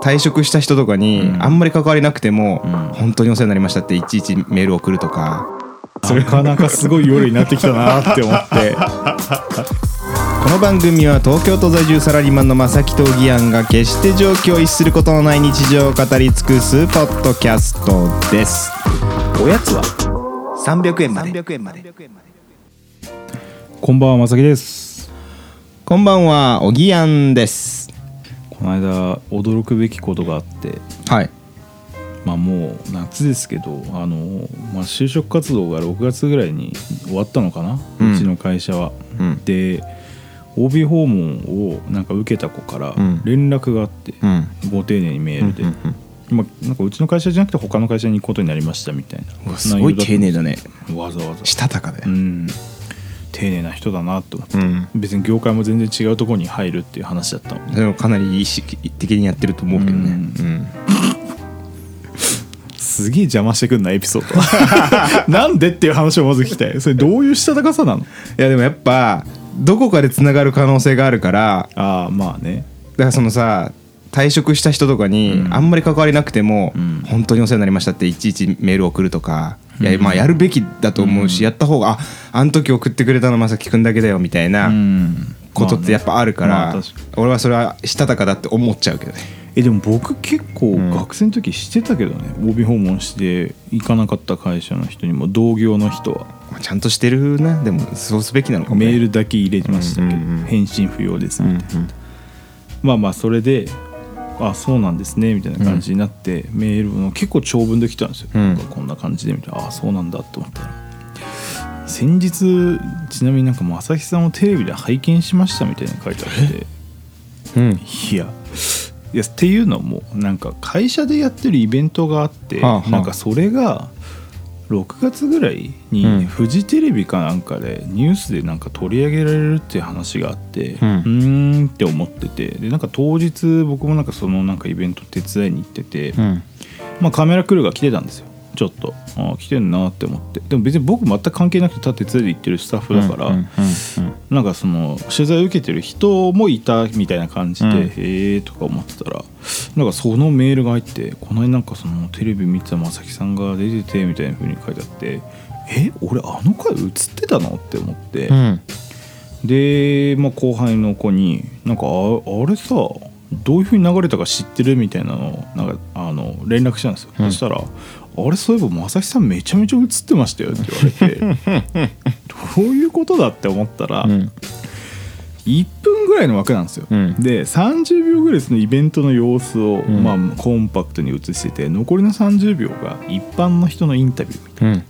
退職した人とかにうん。あんまり関わりなくても、うん。本当にお世話になりましたっていちいちメール送るとか。なかなかすごい夜になってきたなって思って。この番組は東京都在住サラリーマンの正木とおぎやんが決して状況を逸することのない日常を語り尽くすポッドキャストです。おやつは？300円まで。こんばんはまさきです。こんばんはおぎやんですこの間驚くべきことがあってはい。まあもう夏ですけどあの、まあ、就職活動が6月ぐらいに終わったのかな、ううんちの会社は。うん。で OB 訪問をなんか受けた子からうん。連絡があって、うん。ご丁寧にメールで、うんまあ、なんかうちの会社じゃなくて他の会社に行くことになりましたみたいな。うわすごい丁寧だね。わざわざ。したたかだようん丁寧な人だなと思って、うん。別に業界も全然違うところに入るっていう話だったのそれもかなり意識的にやってると思うけどね。ううん。すげえ邪魔してくんなエピソード。なんでっていう話をまず聞きたい。それどういうしたたかさなの？いやでもやっぱどこかでつながる可能性があるからああまあね。だからそのさ退職した人とかにうん。あんまり関わりなくても、うん。本当にお世話になりましたっていちいちメール送るとか、いやうん。まあやるべきだと思うし、うん。やった方がああの時送ってくれたのまさきくんだけだよみたいなうん。ことってやっぱあるから、俺はそれはしたたかだって思っちゃうけどね。えでも僕結構うん。学生の時してたけどね、帯訪問して行かなかった会社の人にも同業の人は。まあちゃんとしてるな。でもそうすべきなのかも、ね、メールだけ入れてましたけど、返信不要ですうんみたいな、まあまあそれであそうなんですねみたいな感じになって、メールの結構長文で来たんですよ、うん。なんかこんな感じでみたいなあそうなんだって思ったら。先日ちなみになんかもう朝日さんをテレビで拝見しましたみたいなの書いてあって。うん。いや。いやっていうのもなんか会社でやってるイベントがあって、はあはあ。なんかそれが6月ぐらいにうん。フジテレビかなんかでニュースでなんか取り上げられるっていう話があってううんーんって思っててでなんか当日僕もなんかそのなんかイベント手伝いに行ってて、うん。まあ、カメラクルーが来てたんですよちょっとあ来てんなって思って。でも別に僕全く関係なくてた手伝いで行ってるスタッフだから、うんうんうんなんかその取材を受けてる人もいたみたいな感じで、うん。へえとか思ってたらなんかそのメールが入ってこの間なんかそのテレビ見てた正木さんが出ててみたいな風に書いてあってえ俺あの回映ってたのって思って、うん。で、まあ、後輩の子になんかああれさどういう風に流れたか知ってるみたいなのをなんかあの連絡したんですよ、うん。そしたら「あれそういえば正木さんめちゃめちゃ映ってましたよ」って言われてどういうことだって思ったら、うん。1分ぐらいの枠なんですよ、うん。で30秒ぐらいそのイベントの様子を、ん。まあ、コンパクトに映してて残りの30秒が一般の人のインタビューみたいうん。な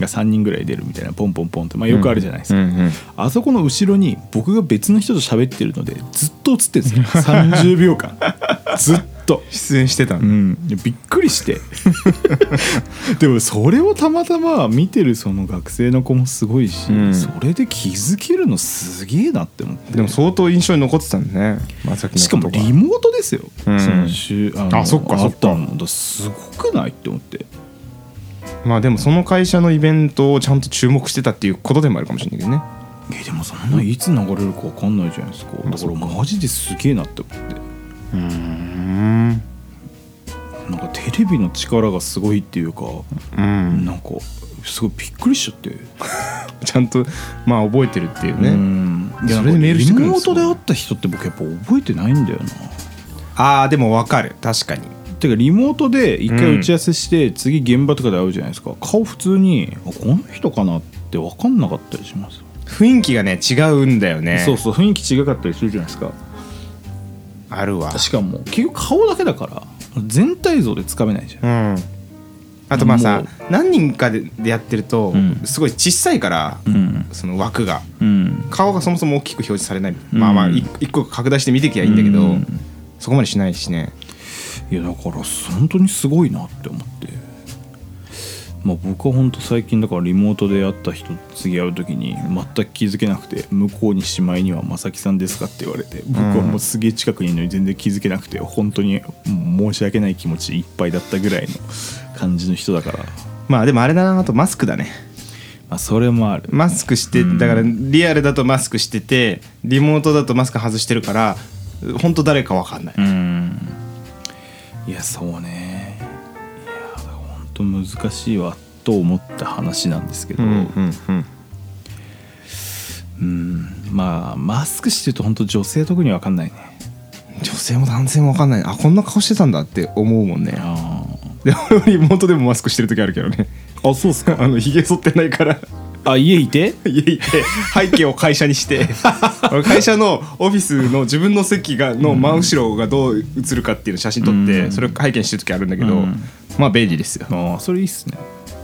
が3人ぐらい出るみたいなポンポンポンって、まあ、よくあるじゃないですか、うんうんあそこの後ろに僕が別の人と喋ってるのでずっと映ってるんですよ。30秒間。ず っと。出演してたの。うん、びっくりして。でもそれをたまたま見てるその学生の子もすごいし、うん。それで気づけるのすげえなって思って。でも相当印象に残ってたんだねまさきのしかもリモートですよ、うん。その週あのあそっかそっか。あったのだ。すごくないって思って。まあでもその会社のイベントをちゃんと注目してたっていうことでもあるかもしれないけどね。えでもそんないつ流れるか分かんないじゃないですか。だからマジですげえなって思って。うんなんかテレビの力がすごいっていうか、うん。なんかすごいびっくりしちゃって。ちゃんとまあ覚えてるっていううねん。いやそれでメールしてくるんですよ。リモートで会った人って僕やっぱ覚えてないんだよな。ああでも分かる。確かに。てかリモートで一回打ち合わせして、次現場とかで会うじゃないですか。顔普通にあこの人かなって分かんなかったりします雰囲気がね違うんだよね。そうそう雰囲気違かったりするじゃないですかあるわ。しかも結局顔だけだから全体像でつかめないじゃん。うん。あとまあさ何人かででやってるとうん。すごい小さいからうん。その枠が。うん。顔がそもそも大きく表示されない。うんまあまあ一一個拡大して見てきゃいいんだけどうん。そこまでしないしね。いやだから本当にすごいなって思ってまあ僕は本当最近だからリモートで会った人と次会う時に全く気づけなくて向こうにしまいには「正木さんですか?」って言われて僕はもうすげえ近くにいるのに全然気づけなくて本当に申し訳ない気持ちでいっぱいだったぐらいの感じの人だから。まあでもあれだなあとマスクだね。まあそれもある。マスクしてうん。だからリアルだとマスクしててリモートだとマスク外してるから本当誰か分かんない。うん。やそうね本当難しいわと思った話なんですけど、うんうんうん。まあマスクしてると本当女性特に分かんないね。女性も男性も分かんない。あこんな顔してたんだって思うもんね。あでも俺妹でもマスクしてる時あるけどね。あそうっすか？あのひげ剃ってないから。あ家いて？家行って。背景を会社にして。会社のオフィスの自分の席がの真後ろがどう映るかっていうのを写真撮ってうん。それを背景にしてる時あるんだけどうんまあ便利ですよ。ああそれいいっすね。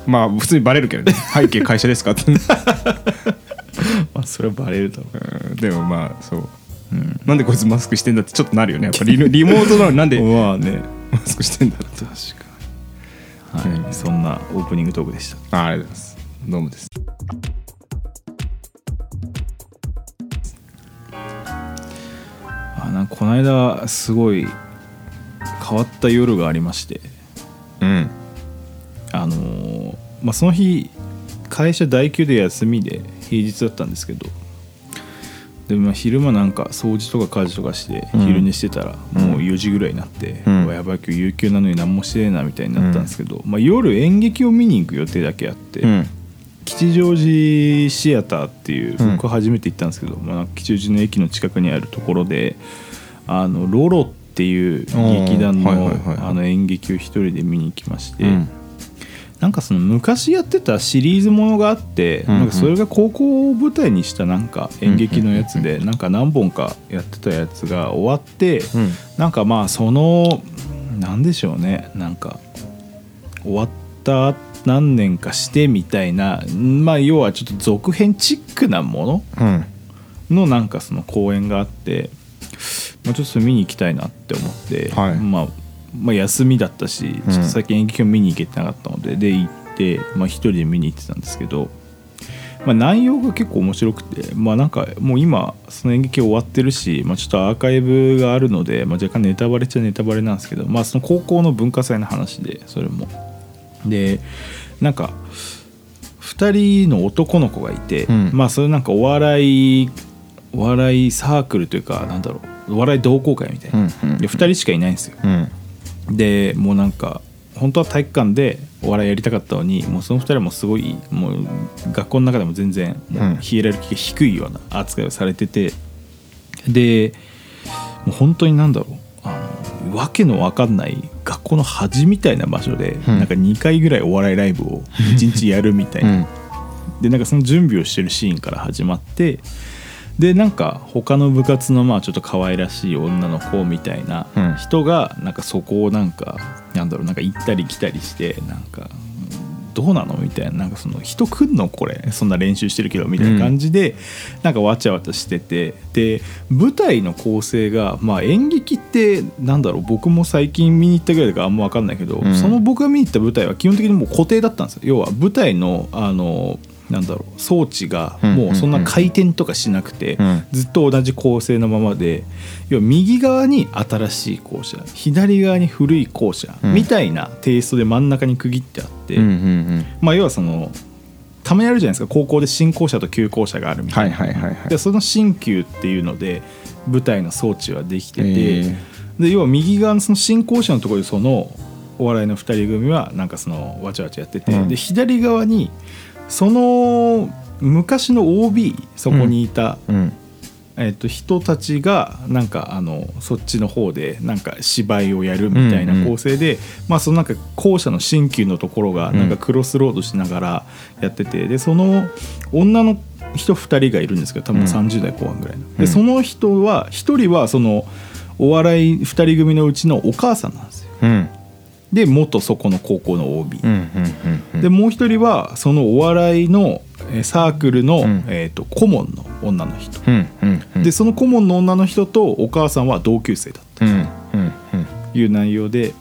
まあ普通にバレるけどね。背景会社ですかって。まあそれはバレるだろう。うんでもまあそう。なんでこいつマスクしてんだってちょっとなるよね。やっぱリ リモートなのになんでまあね。マスクしてんだって。確かに。はい、そんなオープニングトークでした。あありがとうございます。どうもです。あなんかこの間すごい変わった夜がありましてうん。あのーまあその日会社代休で休みで平日だったんですけどで、まあ、昼間なんか掃除とか家事とかしてうん。昼寝してたらもう4時ぐらいになって、うん。やばい今日有給なのに何もしてねえなみたいになったんですけど、まあ、夜演劇を見に行く予定だけあって、うん。吉祥寺シアターっていううん。僕初めて行ったんですけど、まあ、吉祥寺の駅の近くにあるところであのロロっていう劇団のあの演劇を一人で見に行きまして、うん。なんかその昔やってたシリーズものがあって、うん。うんなんかそれが高校を舞台にしたなんか演劇のやつで、なんか何本かやってたやつが終わって、うん。なんかまあそのなんでしょうね。なんか終わった何年かしてみたいなまあ要はちょっと続編チックなもうん。ののなんかその公演があって、まあ、ちょっと見に行きたいなって思って、はい。まあ、まあ休みだったしちょっと最近演劇を見に行けてなかったので、で行って、まあ、一人で見に行ってたんですけど。まあ、内容が結構面白くて、まあ、なんかもう今その演劇終わってるし、まあ、ちょっとアーカイブがあるので、まあ、若干ネタバレっちゃネタバレなんですけど、まあ、その高校の文化祭の話でそれも。でなんか2人の男の子がいて、うん。まあそれなんかお笑いお笑いサークルというかなんだろう。お笑い同好会みたいな、で2人しかいないんですよ。うん。でもうなんか本当は体育館でお笑いやりたかったのにもうその2人もすごいもう学校の中でも全然もうヒエラルキーが低いような扱いをされてて。でもう本当になんだろう。あのわけのわかんない学校の端みたいな場所で、うん。なんか2回ぐらいお笑いライブを1日やるみたいな、うん。でなんかその準備をしてるシーンから始まってでなんか他の部活のまあちょっと可愛らしい女の子みたいなうん。人がなんかそこをなんかなんだろうなんか行ったり来たりしてなんかうんどうなのみたいななんかその人来んのこれそんな練習してるけどみたいな感じで、なんかわちゃわちゃしててで舞台の構成がまあ演劇ってなんだろう僕も最近見に行ったぐらいだからあんま分かんないけど、うん。その僕が見に行った舞台は基本的にもう固定だったんですよ。要は舞台のあのなんだろう装置がもうそんな回転とかしなくて、うんずっと同じ構成のままで要は右側に新しい校舎左側に古い校舎、うん。みたいなテイストで真ん中に区切ってあって、まあ要はそのたまにあるじゃないですか高校で新校舎と旧校舎があるみたいな、はいはいはいはい。でその新旧っていうので舞台の装置はできてて、で要は右側のその新校舎のところでそのお笑いの2人組はなんかそのわちゃわちゃやってて、うん。で左側にその昔の OB そこにいた、うん。えっと人たちがなんかあのそっちの方でなんか芝居をやるみたいな構成で、まあそのなんか校舎の新旧のところがなんかクロスロードしながらやっててでその女の人2人がいるんですけど多分うん。30代後半ぐらいの。うん。でその人は1人はそのお笑い2人組のうちのお母さんなんですよ。うんで元そこの高校の OB。でもう一人はそのお笑いのえーサークルの、んえー、と顧問の女の人。でその顧問の女の人とお母さんは同級生だったという内容で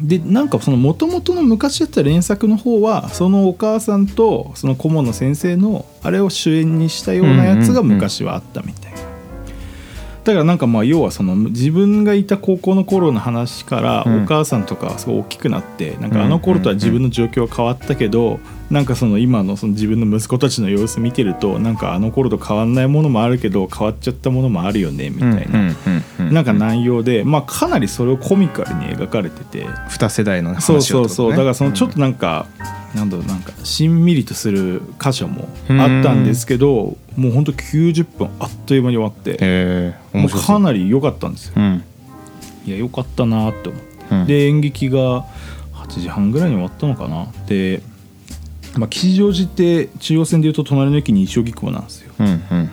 でなんかその元々の昔やった連作の方はそのお母さんとその顧問の先生のあれを主演にしたようなやつが昔はあったみたいな。だからなんかまあ要はその自分がいた高校の頃の話からうん。お母さんとかはすごい大きくなってなんうん。かあの頃とは自分の状況は変わったけどなんかその今のその自分の息子たちの様子見てるとなんかあの頃と変わんないものもあるけど変わっちゃったものもあるよねみたいな。なんか内容でまあかなりそれをコミカルに描かれてて。二世代の話そうそうそう。だからそのちょっととなんか、なんだろうなんかしんみりとする箇所もあったんですけどもうほんと90分あっという間に終わってもうかなり良かったんですよ。うん。いや良かったなって思って、うん。で演劇が8時半ぐらいに終わったのかな。で、まあ、吉祥寺って中央線でいうと隣の駅に西荻窪なんですよ。うんうんうん。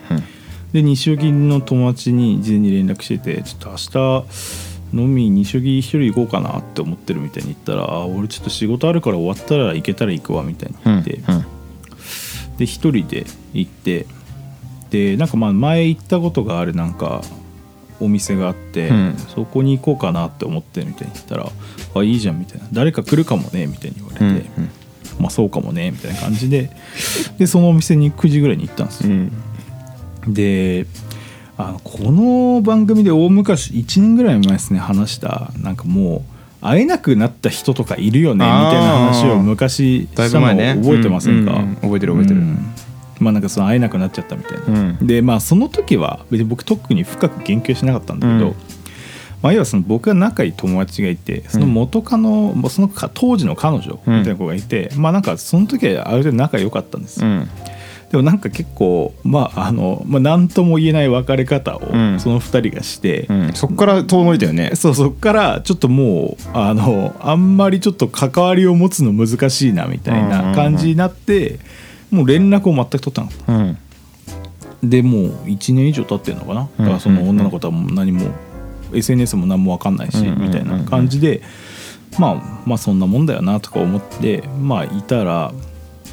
で西荻の友達に事前に連絡しててちょっと明日飲み西荻一人行こうかなって思ってるみたいに言ったらあ「俺ちょっと仕事あるから終わったら行けたら行くわ」みたいにうん言って、うん。で一人で行ってでなんかまあ前行ったことがあるなんかお店があって、うん。そこに行こうかなって思ってるみたいに言ったら「あいいじゃん」みたいな「誰か来るかもね」みたいに言われて、うんうん。まあそうかもねみたいな感じででそのお店に9時ぐらいに行ったんですよ、うん。であのこの番組で大昔1年ぐらい前ですね話したなんかもう会えなくなった人とかいるよねみたいな話を昔したの覚えてませんか、ううう覚えてる覚えてる。うんまあなんかその会えなくなっちゃったみたいな、うん。でまあその時は別に僕特に深く言及しなかったんだけど、うん。まあ、要はその僕が仲いい友達がいてその元カノ、まあそのか当時の彼女みたいな子がいて、まあなんかその時はある程度仲良かったんですよ、うん。でもなんか結構まああの、まあ、何とも言えない別れ方をうん。その2人がして、うん。そっから遠のいたよね。そうそっからちょっともうあのあんまりちょっと関わりを持つの難しいなみたいな感じになって、もう連絡を全く取った。のうん。でもう1年以上経ってるのかな。だからその女の子とはもう何も SNS も何も分かんないしみたいな感じでまあまあそんなもんだよなとか思ってまあいたら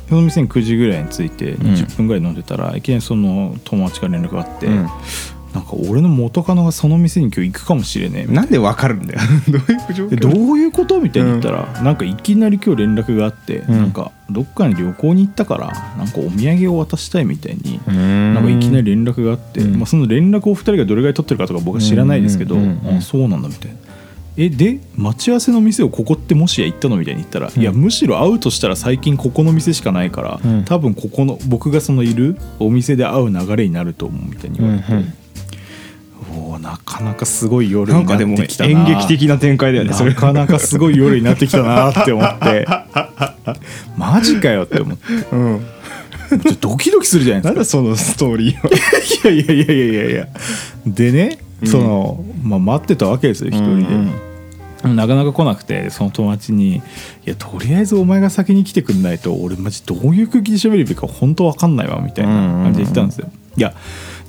その店に9時ぐらいに着いて20分ぐらい飲んでたらいきなりその友達から連絡があって、うんなんか俺の元カノがその店に今日行くかもしれねえ。ななんでわかるんだよ。どういう状で況どういうこと？みたいに言ったら、なんかいきなり今日連絡があって、ん。なんかどっかに旅行に行ったからなんかお土産を渡したいみたいに、ん。なんかいきなり連絡があって、うん。まあ、その連絡を2人がどれぐらい取ってるかとか僕は知らないですけど、うん。うん。うん。うんあそうなんだみたいな。えで待ち合わせの店をここってもしや行ったの？みたいに言ったら、いやむしろ会うとしたら最近ここの店しかないから、うん。多分ここの僕がそのいるお店で会う流れになると思うみたいに言われて、うんうんかなかすごい夜になっな。んかでもてきたな演劇的な展開だよね。それなかなかすごい夜になってきたなって思って。マジかよって思って。うん。ドキドキするじゃないですか。なそのストーリーは。いやいやいやいやいやいや。でね、その、まあ、待ってたわけですよ一人で、うんなかなか来なくてその友達に「いやとりあえずお前が先に来てくんないと俺マジどういう空気で喋るべきか本当わかんないわ」みたいな感じで言ったんですよ。いや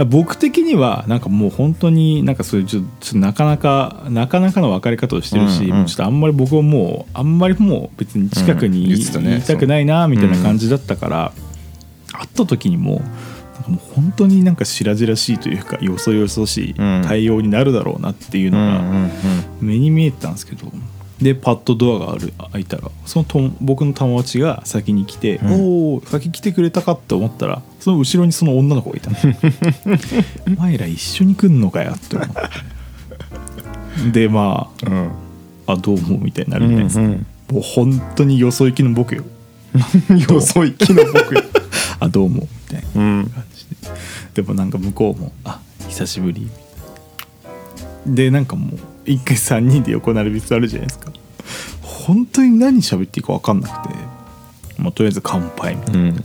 僕的にはなんかもう本当になんかそういうちょっとなかなかなかなかの別れ方をしてるし、うんうん。ちょっとあんまり僕はもうあんまりもう別に近くにうん。言ってたね。言いたくないなみたいな感じだったから、会った時にもなんかもう本当になんか白々しいというかよそよそしいうん。対応になるだろうなっていうのが、目に見えてたんですけどでパッとドアがある開いたらそのと僕の友達が先に来て「ん。おお先来てくれたか」って思ったらその後ろにその女の子がいた。の お前ら一緒に来んのかよって思ってでまうん。あ「あどうも」みたいになるじゃないですか、うんもう本当によそ行きの僕よ。う んよそ行きの僕よ「あどうも」みたいなうん感じで。でもなんか向こうも「あ久しぶり」でなんかもう一回3人で横並び座るじゃないですか。本当に何喋っていいか分かんなくて、まあ、とりあえず乾杯みたいな。うん。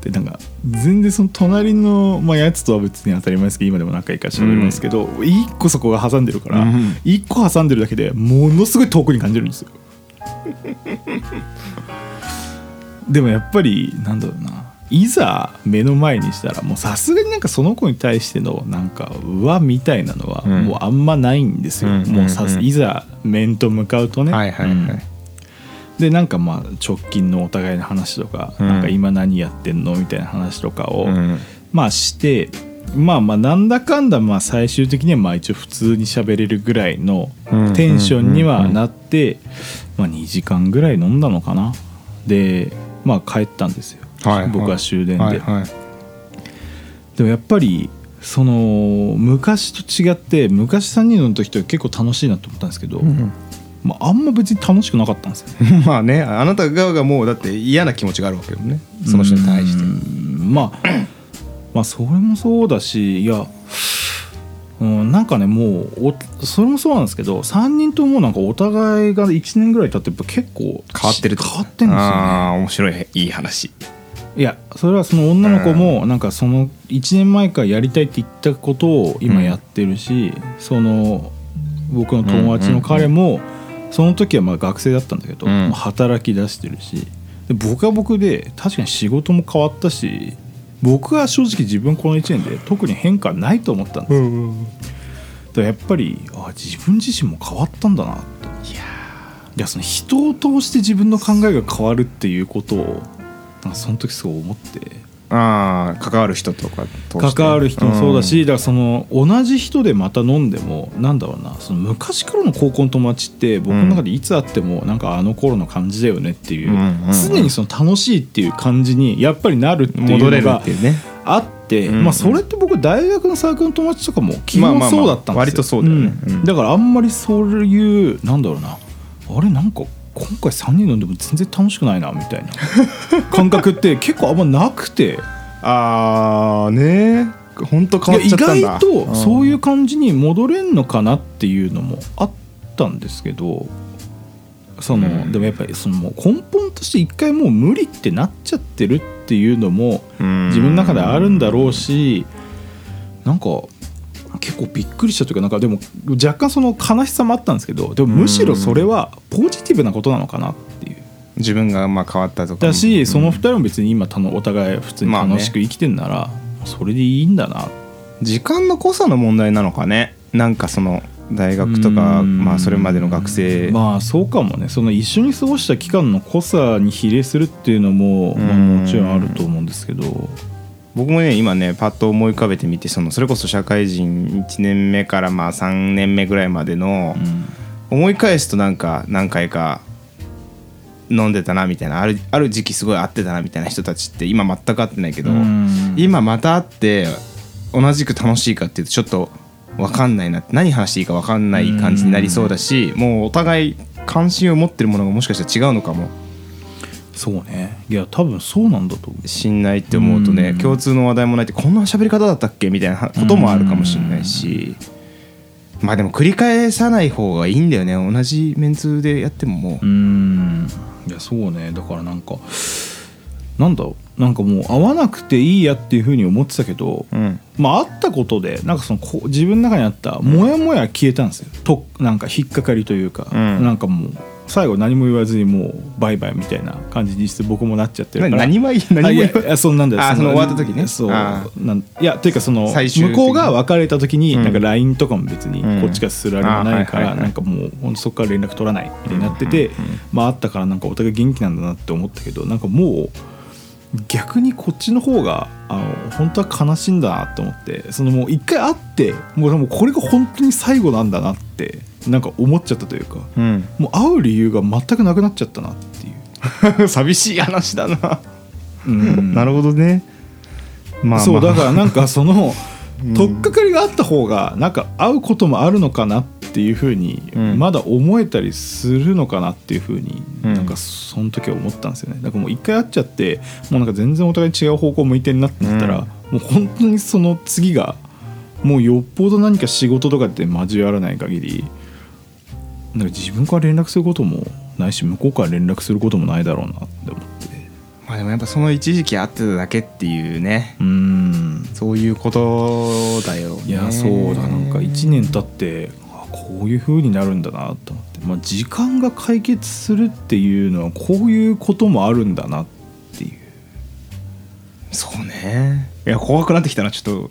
でなんか全然その隣の、まあ、やつとは別に当たり前ですけど今でも仲いいから喋りますけど、一個そこが挟んでるから、うん。一個挟んでるだけでものすごい遠くに感じるんですよ。でもやっぱりなんだろうないざ目の前にしたらもうさすがになんかその子に対してのなんかうわみたいなのはうん。もうあんまないんですよ、うんもうさうん。うんいざ面と向かうとね、はいはいうん。はいでなんかまあ直近のお互いの話とか、うん。なんか今何やってんのみたいな話とかを、うん。まあしてまあまあなんだかんだまあ最終的にはまあ一応普通に喋れるぐらいのうんテンションにはなって、まあ、2時間ぐらい飲んだのかな。でまあ帰ったんですよ、はいはい。僕は終電で、はいはい。でもやっぱりその昔と違って昔3人の時と結構楽しいなと思ったんですけど、まあ、あんま別に楽しくなかったんですよね。まあねあなた側がもうだって嫌な気持ちがあるわけよね。その人に対して。うん。まあまあそれもそうだしいや、うん、なんかねもうおそれもそうなんですけど3人ともなんかお互いが1年ぐらい経ってやっぱ結構変わってる変わってるんですよね。ああ面白いいい話いやそれはその女の子もなんかその1年前からやりたいって言ったことを今やってるし、その僕の友達の彼もその時はまあ学生だったんだけど、うん。働き出してるしで僕は僕で確かに仕事も変わったし僕は正直自分この1年で特に変化ないと思ったんです。よ、だからやっぱりあ自分自身も変わったんだなって。いやいやその人を通して自分の考えが変わるっていうことをなんかその時すごい思って。ああ関わる人とか関わる人もそうだし、だからその同じ人でまた飲んでもなんだろうなその昔からの高校の友達って僕の中でいつ会ってもなんかあの頃の感じだよねっていう,、うんうんうん。常にその楽しいっていう感じにやっぱりなるっていうのがあって、うんうん。まあそれって僕大学のサークルの友達とかも基本そうだったんですよ、割とそうだよね。うん。うん。だからあんまりそういうなんだろうな。あれなんか今回3人飲んでも全然楽しくないなみたいな。感覚って結構あんまなくて。ああね。本当変わっちゃったんだ。外とそういう感じに戻れんのかなっていうのもあったんですけどその、うん。でもやっぱりその根本として一回もう無理ってなっちゃってるっていうのもうん。自分の中であるんだろうしなんか結構びっくりしたというかなんかでも若干その悲しさもあったんですけどでもむしろそれはポジティブなことなのかなっていう。自分がまあ変わったとかだし、うん。その2人も別に今たのお互い普通に楽しく生きてんなら、それでいいんだな。時間の濃さの問題なのかね。なんかその大学とかうん。まあそれまでの学生。まあそうかもね。その一緒に過ごした期間の濃さに比例するっていうのも、まあ、うん。もちろんあると思うんですけど僕もね今ねパッと思い浮かべてみてそのそれこそ社会人1年目からまあ3年目ぐらいまでのうん。思い返すとなんか何回か飲んでたなみたいなあるある時期すごい会ってたなみたいな人たちって今全く会ってないけどうん。今また会って同じく楽しいかっていうとちょっと分かんないな何話していいか分かんない感じになりそうだしもうお互い関心を持ってるものがもしかしたら違うのかもそうね。いや多分そうなんだと思う。しんないって思うとねうん。共通の話題もないってこんな喋り方だったっけ？みたいなこともあるかもしれないし。まあでも繰り返さない方がいいんだよね。同じメンツでやってももう。うん。いやそうね。だからなんかなんだろう。なんかもう会わなくていいやっていうふうに思ってたけど、うん。まあ会ったことでなんかそのこう自分の中にあったモヤモヤ消えたんですよ、となんか引っかかりというか、うん。なんかもう最後何も言わずにもうバイバイみたいな感じにして僕もなっちゃってるから。何もいい何もあいやいいいやそんなんだよ。あその終わった時ね。そう。あなんいやというかその向こうが別れた時にうん。なんか LINE とかも別にうん。こっちがするあれもないからなんかもうそこから連絡取らないみたいになっててまああったからなんかお互い元気なんだなって思ったけどなんかもう逆にこっちの方があの本当は悲しいんだなって思ってそのもう一回会ってもうこれが本当に最後なんだなってなんか思っちゃったというかうん。もう会う理由が全くなくなっちゃったなっていう。寂しい話だな。うん。なるほどね。まあまあ。そうだからなんかそのうん。取っかかりがあった方がなんか会うこともあるのかなっていうふうにうん。ままだ思えたりするのかなっていうふうにうん。なんかその時は思ったんですよね。だからもう一回会っちゃってもうなんか全然お互い違う方向向いてるなってなったら、もう本当にその次がもうよっぽど何か仕事とかで交わらない限りなんか自分から連絡することもないし向こうから連絡することもないだろうなって思って。まあでもやっぱその一時期会ってただけっていうね。うーん。そういうことだよね。いやそうだなんか1年経ってあこういう風になるんだなと思って、まあ、時間が解決するっていうのはこういうこともあるんだなっていう。そうね。いや怖くなってきたなちょっと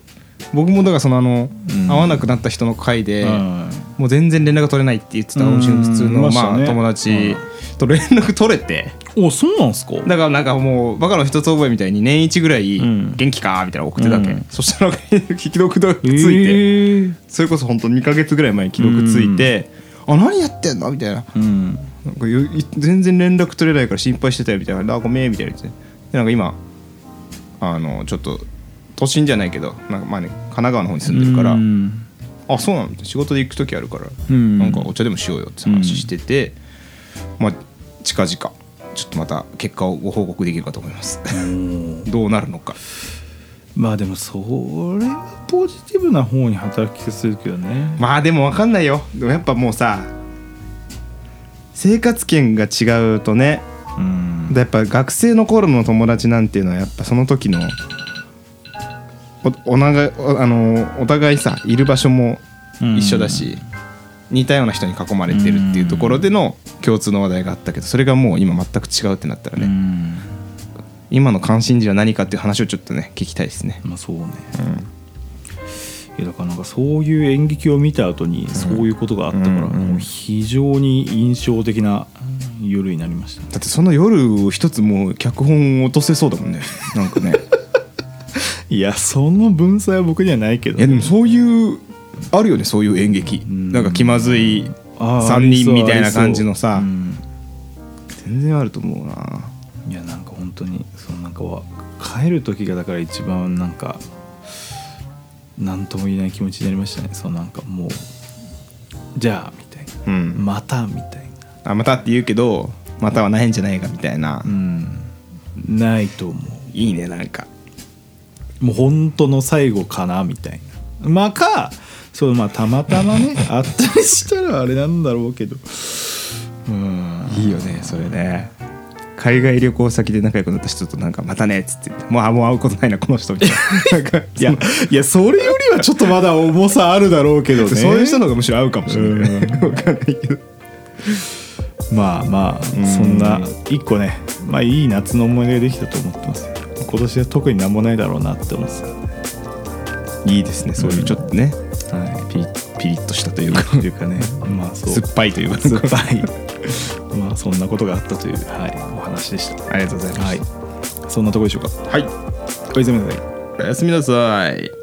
僕もだからそのあの、うん。会わなくなった人の会で、うん。もう全然連絡取れないって言ってたうん。普通いのまあ友達。と連絡取れて。おそうなんすか？だからなんかもうバカの一つ覚えみたいに年一ぐらいうん。元気かみたいなの送ってたわけ、うん。そしたら 既読がついて、えー。それこそ本当2か月ぐらい前に既読ついて「あ何やってんの?」みたいな。うん。なんか全然連絡取れないから心配してたよみたいな「あごめん」みたいな言って。でなんか今あのちょっと都心じゃないけどなんかまあね神奈川の方に住んでるから、うん。あそうなんだ。仕事で行く時あるから、うん。なんかお茶でもしようよって話してて、まあ近々ちょっとまた結果をご報告できるかと思います。どうなるのか。まあでもそれはポジティブな方に働きするけどね。まあでも分かんないよ。でもやっぱもうさ生活圏が違うとねうん。やっぱ学生の頃の友達なんていうのはやっぱその時のおおながおあのお互いさいる場所も一緒だし、似たような人に囲まれてるっていうところでの共通の話題があったけどそれがもう今全く違うってなったらね、うん。今の関心事は何かっていう話をちょっとね聞きたいですね。まあそうね、いやだからなんかそういう演劇を見た後にそういうことがあったから、うんうんもう非常に印象的な夜になりましたね。だってその夜を一つもう脚本落とせそうだもんね。なんかね いやその文才は僕にはないけどいやでもそういうあるよねそういう演劇、ん。なんか気まずいあー3人みたいな感じのさ、うう。ん全然あると思うな。いやなんか本当にそのなんかは帰る時がだから一番なんか何とも言えない気持ちになりましたね。そのなんかもうじゃあみたいな。うん。またみたいな。あまたって言うけどまたはないんじゃないかみたいな、うん。ないと思いいねなんか。うもう本当の最後かなみたいな。まあかそうまあたまたまね あったりしたらあれなんだろうけど。うん。いいよねそれね。海外旅行先で仲良くなった人となんかまたねっつって。もうあもう会うことないなこの人みたいな。なんか いやいやそれよりはちょっとまだ重さあるだろうけどね。そういう人の方がむしろ合うかもしれない、ね、分かんないけど。まあまあん。そんな一個ね。まあいい夏の思い出ができたと思ってます。よ今年は特になんもないだろうなって思っていいですねそういうちょっとね、たはい。ピリピリッとしたというかというかね。まあそう。酸っぱいというか。酸っぱい。まあそんなことがあったという、はい、お話でした。ありがとうございます。はい。そんなとこでしょうか。はい。おやすみなさい。おやすみなさい